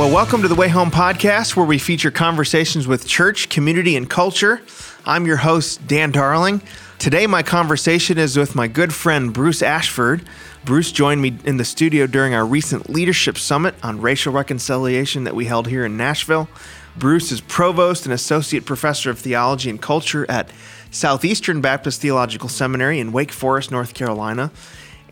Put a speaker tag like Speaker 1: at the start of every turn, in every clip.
Speaker 1: Well, welcome to the Way Home podcast, where we feature conversations with church, community, and culture. I'm your host, Dan Darling. Today, my conversation is with my good friend, Bruce Ashford. Bruce joined me in the studio during our recent leadership summit on racial reconciliation that we held here in Nashville. Bruce is provost and associate professor of theology and culture at Southeastern Baptist Theological Seminary in Wake Forest, North Carolina.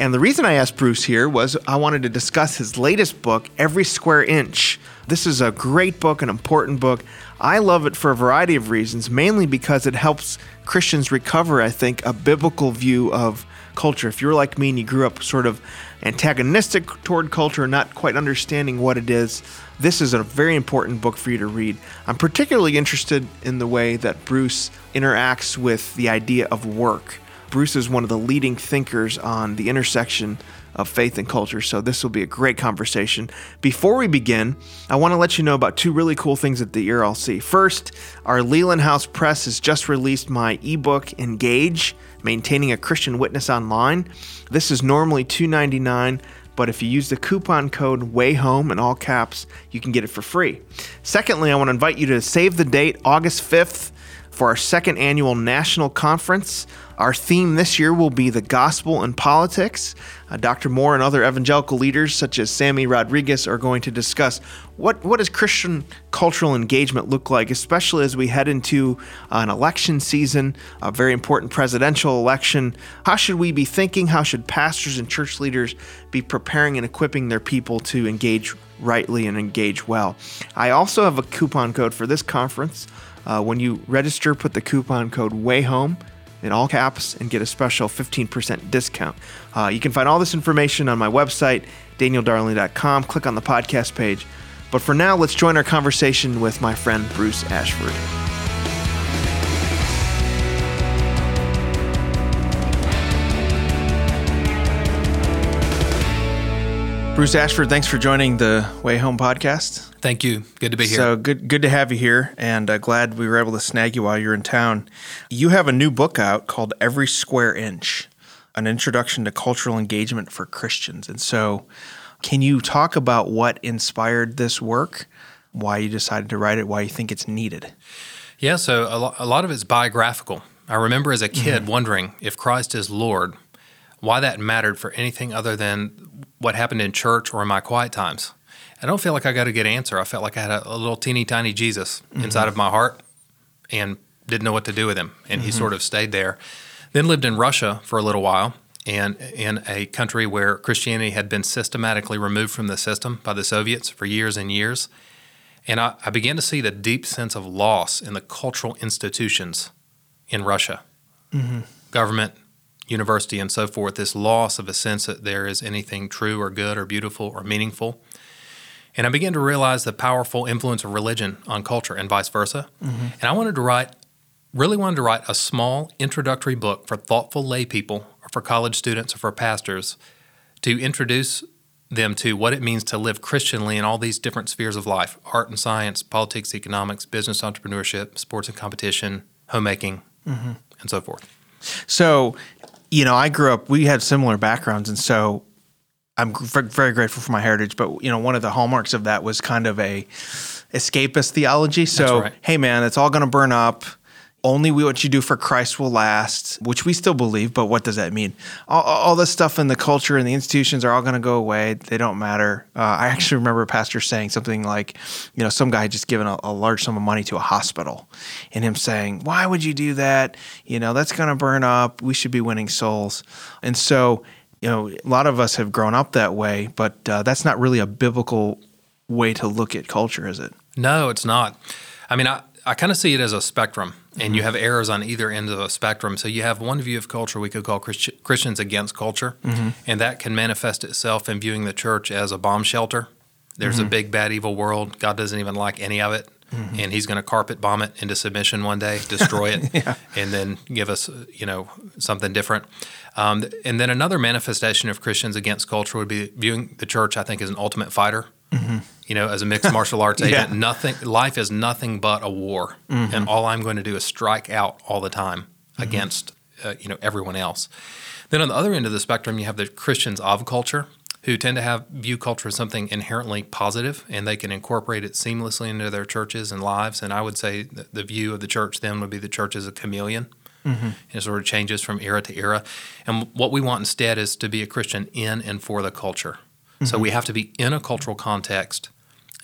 Speaker 1: And the reason I asked Bruce here was I wanted to discuss his latest book, Every Square Inch. This is a great book, an important book. I love it for a variety of reasons, mainly because it helps Christians recover, I think, a biblical view of culture. If you're like me and you grew up sort of antagonistic toward culture, not quite understanding what it is, this is a very important book for you to read. I'm particularly interested in the way that Bruce interacts with the idea of work. Bruce is one of the leading thinkers on the intersection of faith and culture, so this will be a great conversation. Before we begin, I want to let you know about two really cool things at the ERLC. First, our Leland House Press has just released my ebook, Engage Maintaining a Christian Witness Online. This is normally $2.99 but if you use the coupon code WAYHOME in all caps, you can get it for free. Secondly, I want to invite you to save the date August 5th for our second annual national conference. Our theme this year will be the gospel and politics. Uh, Dr. Moore and other evangelical leaders, such as Sammy Rodriguez, are going to discuss what, what does Christian cultural engagement look like, especially as we head into an election season, a very important presidential election. How should we be thinking? How should pastors and church leaders be preparing and equipping their people to engage rightly and engage well? I also have a coupon code for this conference. Uh, when you register, put the coupon code WAYHOME in all caps and get a special 15% discount. Uh, you can find all this information on my website, danieldarling.com. Click on the podcast page. But for now, let's join our conversation with my friend Bruce Ashford. Bruce Ashford, thanks for joining the Way Home podcast.
Speaker 2: Thank you. Good to be here.
Speaker 1: So good, good to have you here, and uh, glad we were able to snag you while you're in town. You have a new book out called Every Square Inch: An Introduction to Cultural Engagement for Christians. And so, can you talk about what inspired this work, why you decided to write it, why you think it's needed?
Speaker 2: Yeah. So a, lo- a lot of it's biographical. I remember as a kid mm-hmm. wondering if Christ is Lord, why that mattered for anything other than what happened in church or in my quiet times. I don't feel like I got a good answer. I felt like I had a, a little teeny tiny Jesus mm-hmm. inside of my heart and didn't know what to do with him. And mm-hmm. he sort of stayed there. Then lived in Russia for a little while and in a country where Christianity had been systematically removed from the system by the Soviets for years and years. And I, I began to see the deep sense of loss in the cultural institutions in Russia mm-hmm. government, university and so forth, this loss of a sense that there is anything true or good or beautiful or meaningful. And I began to realize the powerful influence of religion on culture and vice versa. Mm-hmm. And I wanted to write, really wanted to write a small introductory book for thoughtful lay people or for college students or for pastors to introduce them to what it means to live Christianly in all these different spheres of life art and science, politics, economics, business entrepreneurship, sports and competition, homemaking, mm-hmm. and so forth.
Speaker 1: So, you know, I grew up, we had similar backgrounds. And so I'm very grateful for my heritage. But, you know, one of the hallmarks of that was kind of a escapist theology. So, right. hey, man, it's all going to burn up only what you do for Christ will last, which we still believe, but what does that mean? All, all this stuff in the culture and the institutions are all going to go away. They don't matter. Uh, I actually remember a pastor saying something like, you know, some guy had just given a, a, large sum of money to a hospital and him saying, why would you do that? You know, that's going to burn up. We should be winning souls. And so, you know, a lot of us have grown up that way, but uh, that's not really a biblical way to look at culture, is it?
Speaker 2: No, it's not. I mean, I, I kind of see it as a spectrum and you have errors on either end of the spectrum. So you have one view of culture we could call Christi- Christians against culture, mm-hmm. and that can manifest itself in viewing the church as a bomb shelter. There's mm-hmm. a big, bad, evil world. God doesn't even like any of it. Mm-hmm. And he's going to carpet bomb it into submission one day, destroy it, yeah. and then give us, you know, something different. Um, and then another manifestation of Christians against culture would be viewing the church, I think, as an ultimate fighter. Mm-hmm you know, as a mixed martial arts agent, yeah. nothing life is nothing but a war, mm-hmm. and all I'm going to do is strike out all the time mm-hmm. against uh, you know everyone else. Then on the other end of the spectrum, you have the Christians of culture. who tend to have view culture as something inherently positive and they can incorporate it seamlessly into their churches and lives. And I would say the view of the church then would be the church as a chameleon. Mm-hmm. It sort of changes from era to era. And what we want instead is to be a Christian in and for the culture. Mm-hmm. So we have to be in a cultural context.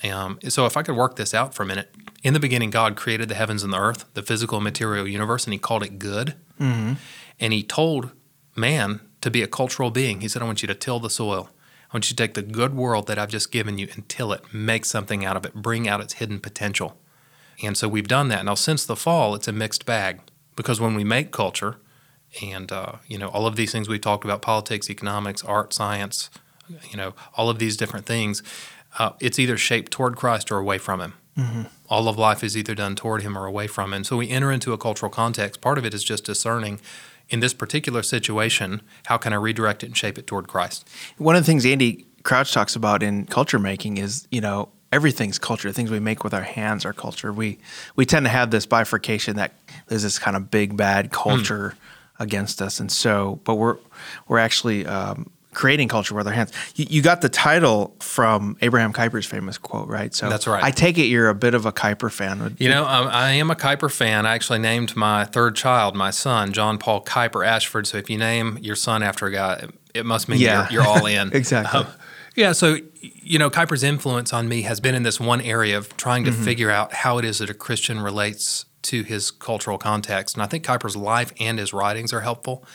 Speaker 2: Um, so if I could work this out for a minute, in the beginning, God created the heavens and the earth, the physical and material universe, and He called it good. Mm-hmm. And He told man to be a cultural being. He said, I want you to till the soil. I want you to take the good world that I've just given you and till it, make something out of it, bring out its hidden potential. And so we've done that. Now, since the fall, it's a mixed bag because when we make culture, and uh, you know all of these things we talked about politics economics art science you know all of these different things uh, it's either shaped toward christ or away from him mm-hmm. all of life is either done toward him or away from him so we enter into a cultural context part of it is just discerning in this particular situation, how can I redirect it and shape it toward Christ?
Speaker 1: One of the things Andy Crouch talks about in culture making is, you know, everything's culture. The things we make with our hands are culture. We we tend to have this bifurcation that there's this kind of big bad culture mm. against us, and so, but we're we're actually um, creating culture with our hands. You, you, got the title from Abraham Kuyper's famous quote, right?
Speaker 2: So that's right.
Speaker 1: I take it you're a bit of a Kuyper fan.
Speaker 2: You know, um, I am a Kuyper fan. I actually named my third child, my son, John Paul Kuyper Ashford. So if you name your son after a guy, it must mean yeah. you're, you're, all in.
Speaker 1: exactly. Um,
Speaker 2: yeah, so you know, Kuyper's influence on me has been in this one area of trying to mm-hmm. figure out how it is that a Christian relates to his cultural context. And I think Kuyper's life and his writings are helpful.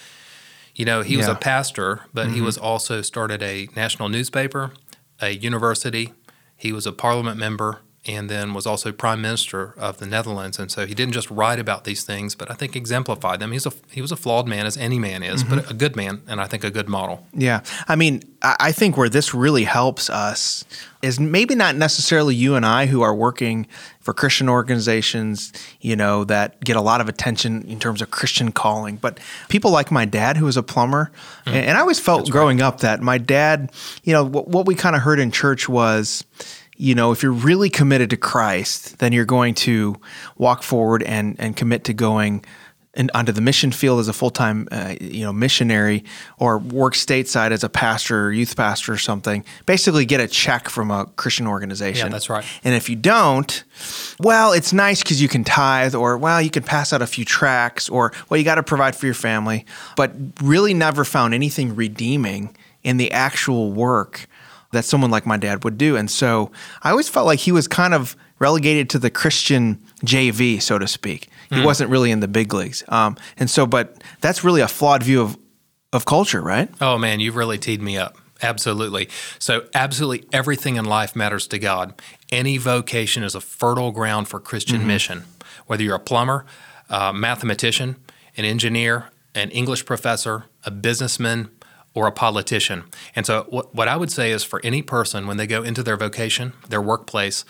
Speaker 2: You know, he yeah. was a pastor, but mm-hmm. he was also started a national newspaper, a university. He was a parliament member and then was also prime minister of the Netherlands. And so he didn't just write about these things, but I think exemplified them. He's a he was a flawed man, as any man is, mm-hmm. but a good man, and I think a good model.
Speaker 1: Yeah, I mean, I think where this really helps us is maybe not necessarily you and I who are working for Christian organizations, you know, that get a lot of attention in terms of Christian calling, but people like my dad, who was a plumber, mm. and I always felt That's growing right. up that my dad, you know, what, what we kind of heard in church was you know, if you're really committed to Christ, then you're going to walk forward and and commit to going and onto the mission field as a full time, uh, you know, missionary, or work stateside as a pastor or youth pastor or something. Basically, get a check from a Christian organization.
Speaker 2: Yeah, that's right.
Speaker 1: And if you don't, well, it's nice because you can tithe, or well, you can pass out a few tracts, or well, you got to provide for your family. But really, never found anything redeeming in the actual work that someone like my dad would do. And so I always felt like he was kind of relegated to the Christian JV, so to speak. He mm. wasn't really in the big leagues. Um, and so, but that's really a flawed view of, of culture, right?
Speaker 2: Oh, man, you've really teed me up. Absolutely. So, absolutely everything in life matters to God. Any vocation is a fertile ground for Christian mm-hmm. mission. Whether you're a plumber, a mathematician, an engineer, an English professor, a businessman, or a politician. And so, what, what I would say is for any person, when they go into their vocation, their workplace,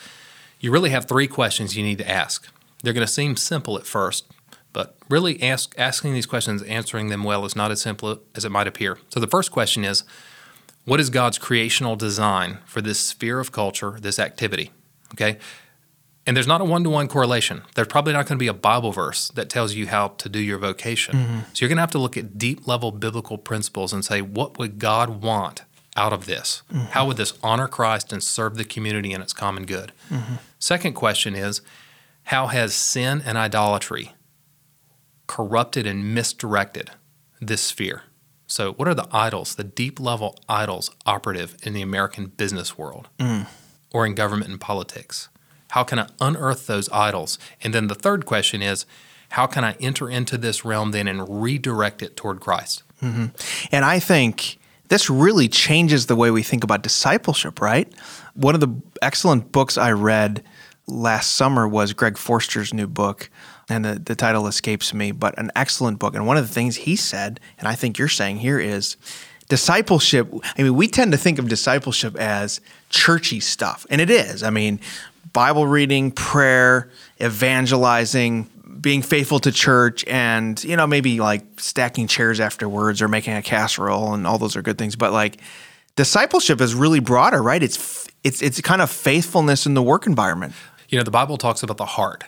Speaker 2: you really have three questions you need to ask. They're going to seem simple at first, but really ask, asking these questions, answering them well, is not as simple as it might appear. So, the first question is What is God's creational design for this sphere of culture, this activity? Okay. And there's not a one to one correlation. There's probably not going to be a Bible verse that tells you how to do your vocation. Mm-hmm. So you're going to have to look at deep level biblical principles and say, what would God want out of this? Mm-hmm. How would this honor Christ and serve the community and its common good? Mm-hmm. Second question is, how has sin and idolatry corrupted and misdirected this sphere? So, what are the idols, the deep level idols operative in the American business world mm. or in government and politics? How can I unearth those idols? And then the third question is, how can I enter into this realm then and redirect it toward Christ?
Speaker 1: Mm-hmm. And I think this really changes the way we think about discipleship, right? One of the excellent books I read last summer was Greg Forster's new book, and the, the title escapes me, but an excellent book. And one of the things he said, and I think you're saying here, is discipleship. I mean, we tend to think of discipleship as churchy stuff, and it is. I mean, Bible reading, prayer, evangelizing, being faithful to church, and you know maybe like stacking chairs afterwards or making a casserole, and all those are good things. But like discipleship is really broader, right? It's it's it's kind of faithfulness in the work environment.
Speaker 2: You know, the Bible talks about the heart.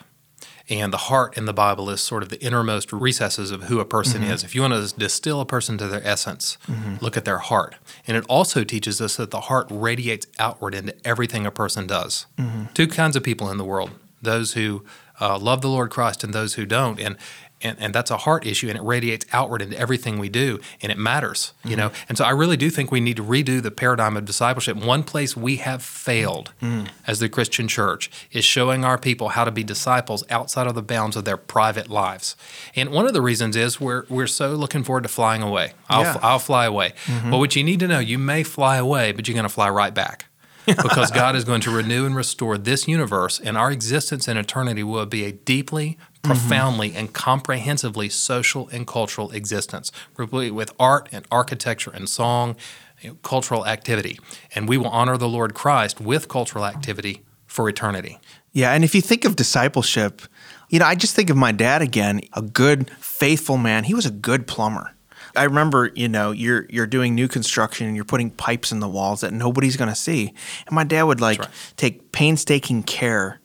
Speaker 2: And the heart in the Bible is sort of the innermost recesses of who a person
Speaker 1: Mm-hmm.
Speaker 2: is. If you want to distill a person to their essence, look at their heart. And it also teaches us that the heart radiates outward into everything a person does.
Speaker 1: Mm-hmm.
Speaker 2: Two kinds of people in the world those who uh, love the Lord Christ and those who don't. And and, and that's a heart issue and it radiates outward into everything we do and it matters you know? Mm-hmm. And so i really do think we need to redo the paradigm of discipleship. One place we have failed mm. as the christian church is showing our people how to be disciples outside of the bounds of their private lives. And one of the reasons is we're, we're so looking forward to flying away. I'll,
Speaker 1: Yeah.
Speaker 2: I'll fly away. Mm-hmm. But what you need to know you may fly away but you're going to fly right back because God is going to renew and restore this universe, and our existence in eternity will be a deeply, Mm-hmm. profoundly, and comprehensively social and cultural existence, complete with art and architecture and song, you know, cultural activity. And we will honor the Lord Christ with cultural activity for eternity.
Speaker 1: Yeah, and if you think of discipleship, you know, I just think of my dad again, a good, faithful man. He was a good plumber. I remember, you know, you're you're doing new construction and you're putting pipes in the walls that nobody's going to see. And my dad would like
Speaker 2: right.
Speaker 1: take painstaking care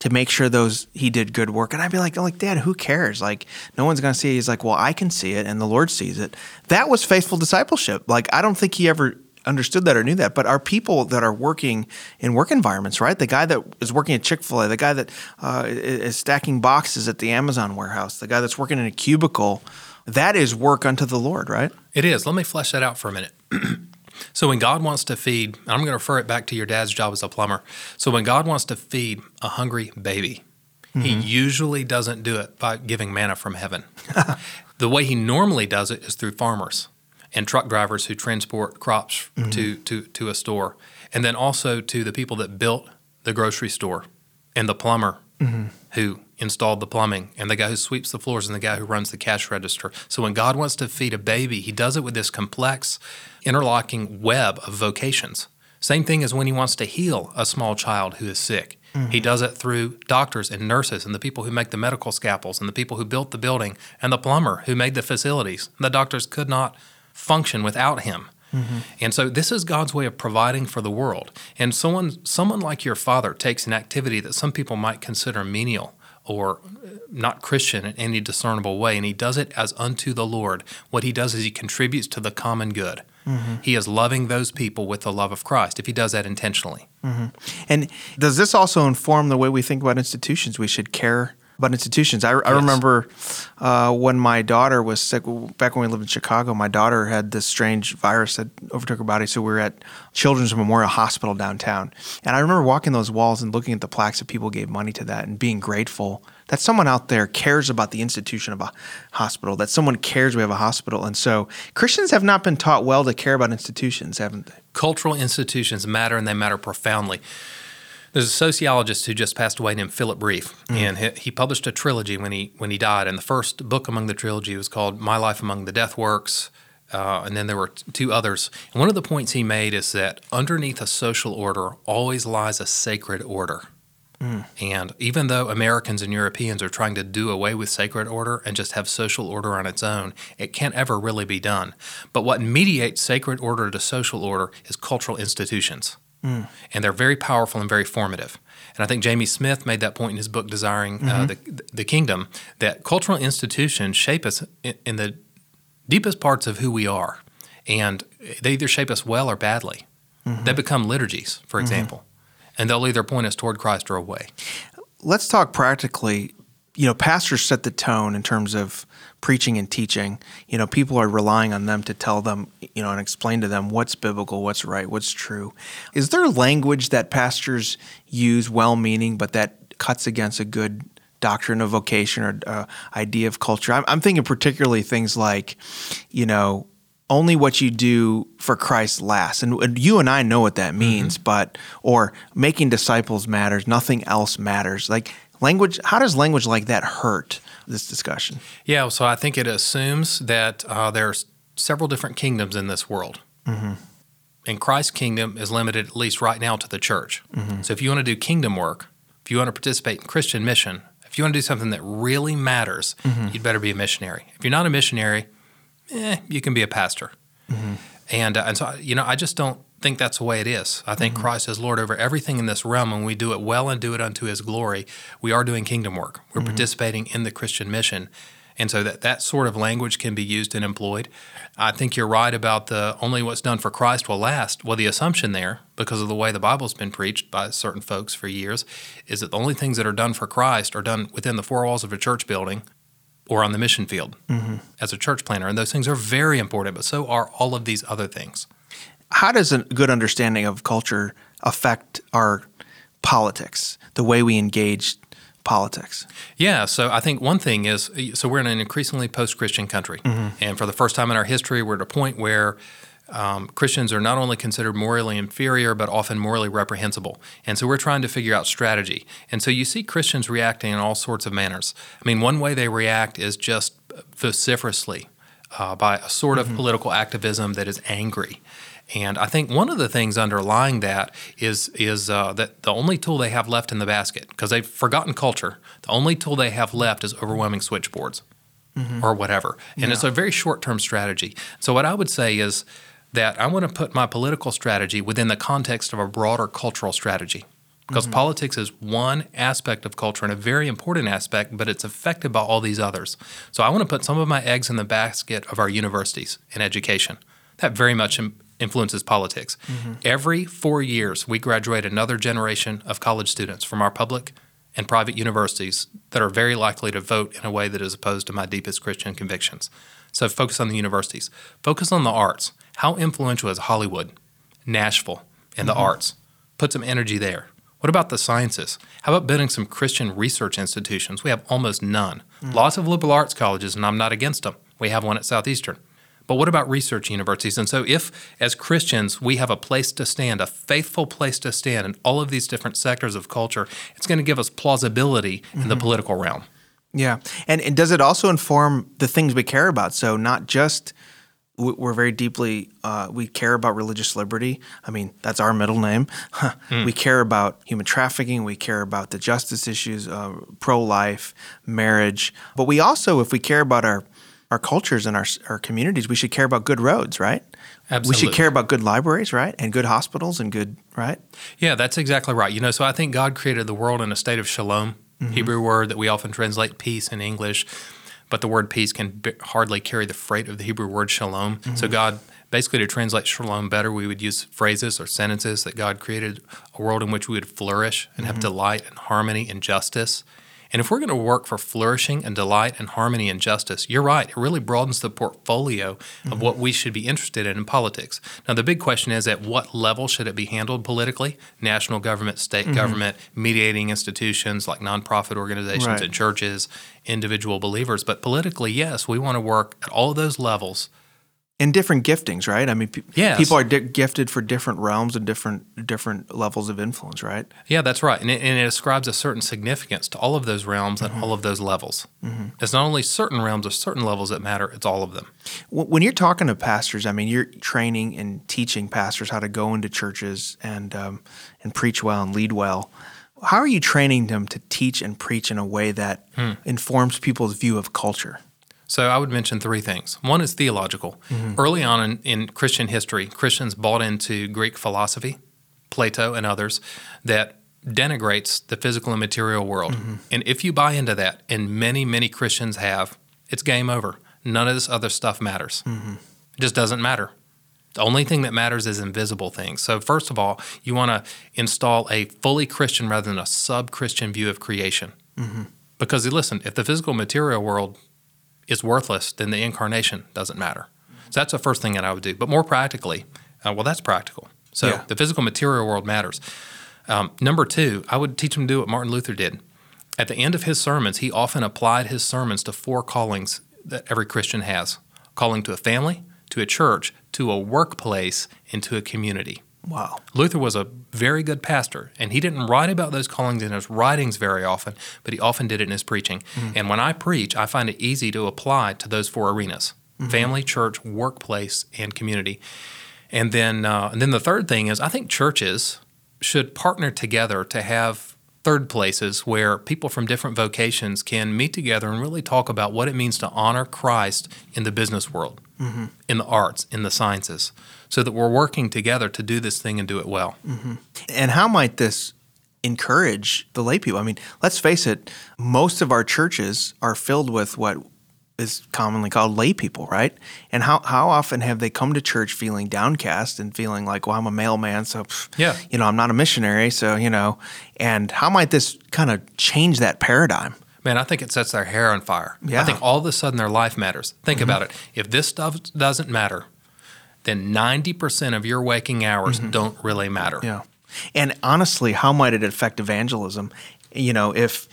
Speaker 1: to make sure those he did good work. And I'd be like, like, Dad, who cares? Like, no one's gonna see it. He's like, Well, I can see it and the Lord sees it. That was faithful discipleship. Like, I don't think he ever understood that or knew that. But our people that are working in work environments, right? The guy that is working at Chick fil A, the guy that uh, is stacking boxes at the Amazon warehouse, the guy that's working in a cubicle, that is work unto the Lord, right?
Speaker 2: It is. Let me flesh that out for a minute. so, when God wants to feed, I'm going to refer it back to your dad's job as a plumber. So, when God wants to feed a hungry baby, he mm-hmm. usually doesn't do it by giving manna from heaven. the way he normally does it is through farmers and truck drivers who transport crops mm-hmm. to, to, to a store, and then also to the people that built the grocery store and the plumber mm-hmm. who installed the plumbing and the guy who sweeps the floors and the guy who runs the cash register. So when God wants to feed a baby, he does it with this complex interlocking web of vocations. Same thing as when he wants to heal a small child who is sick. Mm-hmm. He does it through doctors and nurses and the people who make the medical scalpels and the people who built the building and the plumber who made the facilities. The doctors could not function without him. Mm-hmm. And so this is God's way of providing for the world. And someone someone like your father takes an activity that some people might consider menial or not Christian in any discernible way, and he does it as unto the Lord. What he does is he contributes to the common good. Mm-hmm. He is loving those people with the love of Christ if he does that intentionally. Mm-hmm.
Speaker 1: And does this also inform the way we think about institutions? We should care about institutions. I, I remember uh, when my daughter was sick, back when we lived in Chicago, my daughter had this strange virus that overtook her body. So we were at Children's Memorial Hospital downtown. And I remember walking those walls and looking at the plaques that people gave money to that and being grateful that someone out there cares about the institution of a hospital, that someone cares we have a hospital. And so Christians have not been taught well to care about institutions, haven't they?
Speaker 2: Cultural institutions matter and they matter profoundly. There's a sociologist who just passed away named Philip Rieff, and he, he published a trilogy when he when he died. And the first book among the trilogy was called "My Life Among the Death Works," uh, and then there were t- two others. And one of the points he made is that underneath a social order always lies a sacred order. And even though Americans and Europeans are trying to do away with sacred order and just have social order on its own, it can't ever really be done. But what mediates sacred order to social order is cultural institutions. Mm. And they're very powerful and very formative. And I think Jamie Smith made that point in his book, Desiring uh, mm-hmm. the, the Kingdom, that cultural institutions shape us in, in the deepest parts of who we are. And they either shape us well or badly. They mm-hmm. become liturgies, for mm-hmm. example. And they'll either point us toward Christ or away.
Speaker 1: let's talk practically. You know, pastors set the tone in terms of preaching and teaching. You know, people are relying on them to tell them, you know, and explain to them what's biblical, what's right, what's true. Is there language that pastors use well meaning, but that cuts against a good doctrine of vocation or uh, idea of culture? I'm, I'm thinking particularly things like, you know, only what you do for Christ lasts. And, and you and I know what that means, but, or making disciples matters, nothing else matters. Like language, how does language like that hurt this discussion?
Speaker 2: Yeah, so I think it assumes that uh, there's several different kingdoms in this world. And Christ's kingdom is limited, at least right now, to the church. So if you want to do kingdom work, if you want to participate in Christian mission, if you want to do something that really matters, you'd better be a missionary. If you're not a missionary, eh, you can be a pastor. And, uh, and so, you know, I just don't think that's the way it is. I think mm-hmm. Christ is Lord over everything in this realm, and we do it well and do it unto His glory. We are doing kingdom work. We're mm-hmm. participating in the Christian mission, and so that that sort of language can be used and employed. I think you're right about the only what's done for Christ will last. Well, the assumption there, because of the way the Bible's been preached by certain folks for years, is that the only things that are done for Christ are done within the four walls of a church building or on the mission field mm-hmm. as a church planter. And those things are very important, but so are all of these other things.
Speaker 1: How does a good understanding of culture affect our politics, the way we engage politics?
Speaker 2: Yeah, so I think one thing is so we're in an increasingly post Christian country. And for the first time in our history, we're at a point where um, Christians are not only considered morally inferior, but often morally reprehensible. And so we're trying to figure out strategy. And so you see Christians reacting in all sorts of manners. I mean, one way they react is just vociferously uh, by a sort of political activism that is angry. And I think one of the things underlying that is is uh, that the only tool they have left in the basket, because they've forgotten culture, the only tool they have left is overwhelming switchboards or whatever. And it's a very short term strategy. So, what I would say is that I want to put my political strategy within the context of a broader cultural strategy. Because politics is one aspect of culture and a very important aspect, but it's affected by all these others. So I want to put some of my eggs in the basket of our universities and education. That very much im- influences politics. Mm-hmm. Every four years, we graduate another generation of college students from our public and private universities that are very likely to vote in a way that is opposed to my deepest Christian convictions. So focus on the universities. Focus on the arts. How influential is Hollywood, Nashville, and the mm-hmm. arts? Put some energy there. What about the sciences? How about building some Christian research institutions? We have almost none. Mm. Lots of liberal arts colleges, and I'm not against them. We have one at Southeastern. But what about research universities? And so, if as Christians we have a place to stand, a faithful place to stand in all of these different sectors of culture, it's going to give us plausibility in the political realm.
Speaker 1: Yeah, and, and does it also inform the things we care about? So not just we- we're very deeply uh, we care about religious liberty. I mean, that's our middle name. We care about human trafficking. We care about the justice issues, uh, pro-life, marriage. But we also, if we care about our our cultures and our our communities, we should care about good roads, right?
Speaker 2: Absolutely.
Speaker 1: We should care about good libraries, right, and good hospitals and good right.
Speaker 2: Yeah, that's exactly right. You know, so I think God created the world in a state of shalom, mm-hmm. Hebrew word that we often translate peace in English, but the word peace can b- hardly carry the freight of the Hebrew word shalom. Mm-hmm. So God, basically, to translate shalom better, we would use phrases or sentences that God created a world in which we would flourish and have mm-hmm. delight and harmony and justice. And if we're going to work for flourishing and delight and harmony and justice, you're right. It really broadens the portfolio of mm-hmm. what we should be interested in in politics. Now, the big question is at what level should it be handled politically? National government, state mm-hmm. government, mediating institutions like nonprofit organizations
Speaker 1: Right.
Speaker 2: and churches, individual believers. But politically, yes, we want to work at all of those levels.
Speaker 1: And different giftings, right? I mean, pe-
Speaker 2: Yes.
Speaker 1: people are di- gifted for different realms and different different levels of influence, right?
Speaker 2: Yeah, that's right. And it, and it ascribes a certain significance to all of those realms and all mm-hmm. of those levels. Mm-hmm. It's not only certain realms or certain levels that matter, it's all of them.
Speaker 1: When you're talking to pastors, I mean, you're training and teaching pastors how to go into churches and um, and preach well and lead well. How are you training them to teach and preach in a way that hmm. informs people's view of culture?
Speaker 2: So I would mention three things. One is theological. Mm-hmm. Early on in, in Christian history, Christians bought into Greek philosophy, Plato and others, that denigrates the physical and material world. Mm-hmm. And if you buy into that, and many, many Christians have, it's game over. None of this other stuff matters. Mm-hmm. It just doesn't matter. The only thing that matters is invisible things. So, first of all, you want to install a fully Christian rather than a sub Christian view of creation. Because, listen, if the physical material world is worthless, then the incarnation doesn't matter. So, that's the first thing that I would do. But more practically, uh, well, that's practical. So,
Speaker 1: Yeah.
Speaker 2: the physical material world matters. Um, number two, I would teach them to do what Martin Luther did. At the end of his sermons, he often applied his sermons to four callings that every Christian has calling to a family, to a church, to a workplace, and to a community.
Speaker 1: Wow.
Speaker 2: Luther was a very good pastor, and he didn't write about those callings in his writings very often, but he often did it in his preaching. And when I preach, I find it easy to apply to those four arenas family, church, workplace, and community. And then, uh, and then the third thing is I think churches should partner together to have third places where people from different vocations can meet together and really talk about what it means to honor Christ in the business world. Mm-hmm. in the arts, in the sciences, so that we're working together to do this thing and do it well. Mm-hmm.
Speaker 1: And how might this encourage the lay people? I mean, let's face it, most of our churches are filled with what is commonly called lay people, right? And how, how often have they come to church feeling downcast and feeling like, well, I'm a mailman, so, pff,
Speaker 2: Yeah.
Speaker 1: you know, I'm not a missionary, so, you know, and how might this kind of change that paradigm?
Speaker 2: Man, I think it sets their hair on fire.
Speaker 1: Yeah.
Speaker 2: I think all of a sudden their life matters. Think mm-hmm. about it. If this stuff doesn't matter, then 90% of your waking hours mm-hmm. don't really matter.
Speaker 1: Yeah. And honestly, how might it affect evangelism? You know, if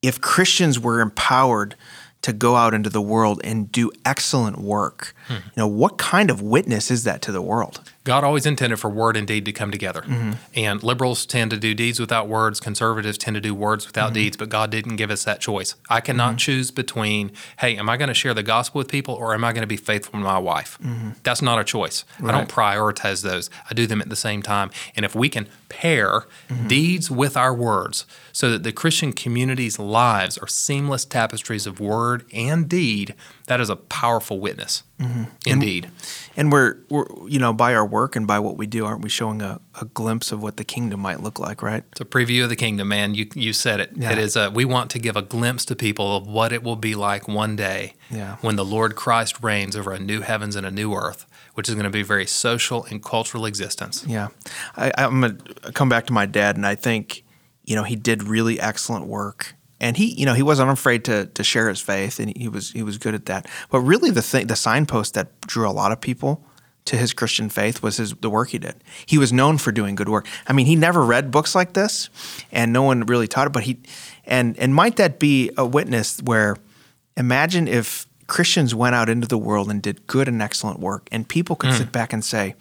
Speaker 1: if Christians were empowered to go out into the world and do excellent work, you know, what kind of witness is that to the world?
Speaker 2: God always intended for word and deed to come together.
Speaker 1: Mm-hmm.
Speaker 2: And liberals tend to do deeds without words, conservatives tend to do words without
Speaker 1: Mm-hmm.
Speaker 2: deeds, but God didn't give us that choice. I cannot choose between, hey, am I going to share the gospel with people or am I going to be faithful to my wife? That's not a choice. I don't prioritize those. I do them at the same time. And if we can pair deeds with our words so that the Christian community's lives are seamless tapestries of word and deed, that is a powerful witness. Mm-hmm. Indeed.
Speaker 1: And we're, we're you know, by our work and by what we do, aren't we showing a, a glimpse of what the kingdom might look like, right?
Speaker 2: It's a preview of the kingdom, man. You you said it.
Speaker 1: Yeah.
Speaker 2: It is. A, we want to give a glimpse to people of what it will be like one day
Speaker 1: Yeah.
Speaker 2: when the Lord Christ reigns over a new heavens and a new earth, which is going to be a very social and cultural existence.
Speaker 1: Yeah, I, I'm gonna come back to my dad, and I think you know he did really excellent work, and he you know he wasn't afraid to to share his faith, and he was he was good at that. But really, the thing, the signpost that drew a lot of people to his Christian faith was his the work he did. He was known for doing good work. I mean, he never read books like this, and no one really taught it. But he, and and might that be a witness where, imagine if Christians went out into the world and did good and excellent work, and people could hmm. sit back and say,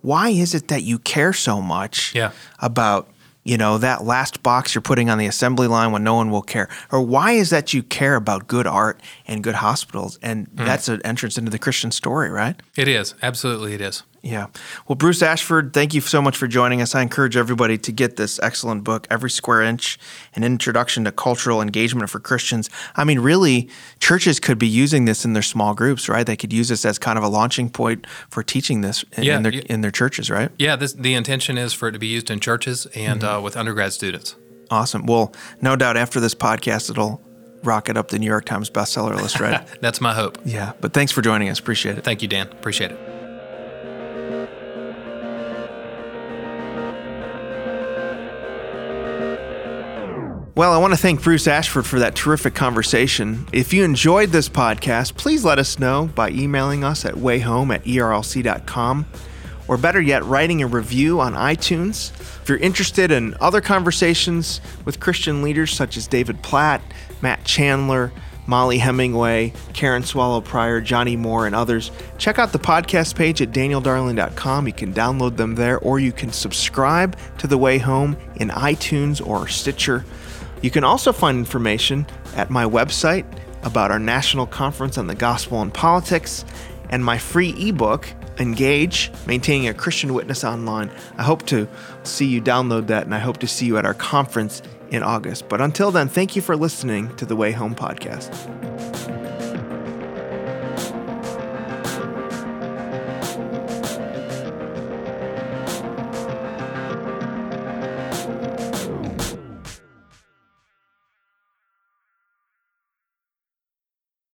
Speaker 1: why is it that you care so much
Speaker 2: Yeah.
Speaker 1: about you know that last box you're putting on the assembly line when no one will care? Or why is that you care about good art and good hospitals? And hmm. that's an entrance into the christian story right?
Speaker 2: It is. Absolutely it is.
Speaker 1: Yeah well bruce ashford thank you so much for joining us i encourage everybody to get this excellent book every square inch an introduction to cultural engagement for christians i mean really churches could be using this in their small groups right they could use this as kind of a launching point for teaching this in,
Speaker 2: Yeah,
Speaker 1: in their in their churches right
Speaker 2: Yeah, this, the intention is for it to be used in churches and
Speaker 1: Mm-hmm.
Speaker 2: uh, with undergrad students.
Speaker 1: Awesome. Well, no doubt after this podcast, it'll rocket up the New York Times bestseller list, right?
Speaker 2: That's my hope.
Speaker 1: yeah. But thanks for joining us. Appreciate it.
Speaker 2: Thank you, Dan. Appreciate it.
Speaker 3: Well, I want to thank Bruce Ashford for that terrific conversation. If you enjoyed this podcast, please let us know by emailing us at wayhome at erlc.com or better yet, writing a review on iTunes. If you're interested in other conversations with Christian leaders such as David Platt, Matt Chandler, Mollie Hemingway, Karen Swallow Prior, Johnny Moore, and others, check out the podcast page at danieldarling.com. You can download them there, or you can subscribe to The Way Home in iTunes or Stitcher. You can also find information at my website about our national conference on the gospel and politics and my free ebook, Engage Maintaining a Christian Witness Online. I hope to see you download that and I hope to see you at our conference in August. But until then, thank you for listening to the Way Home podcast.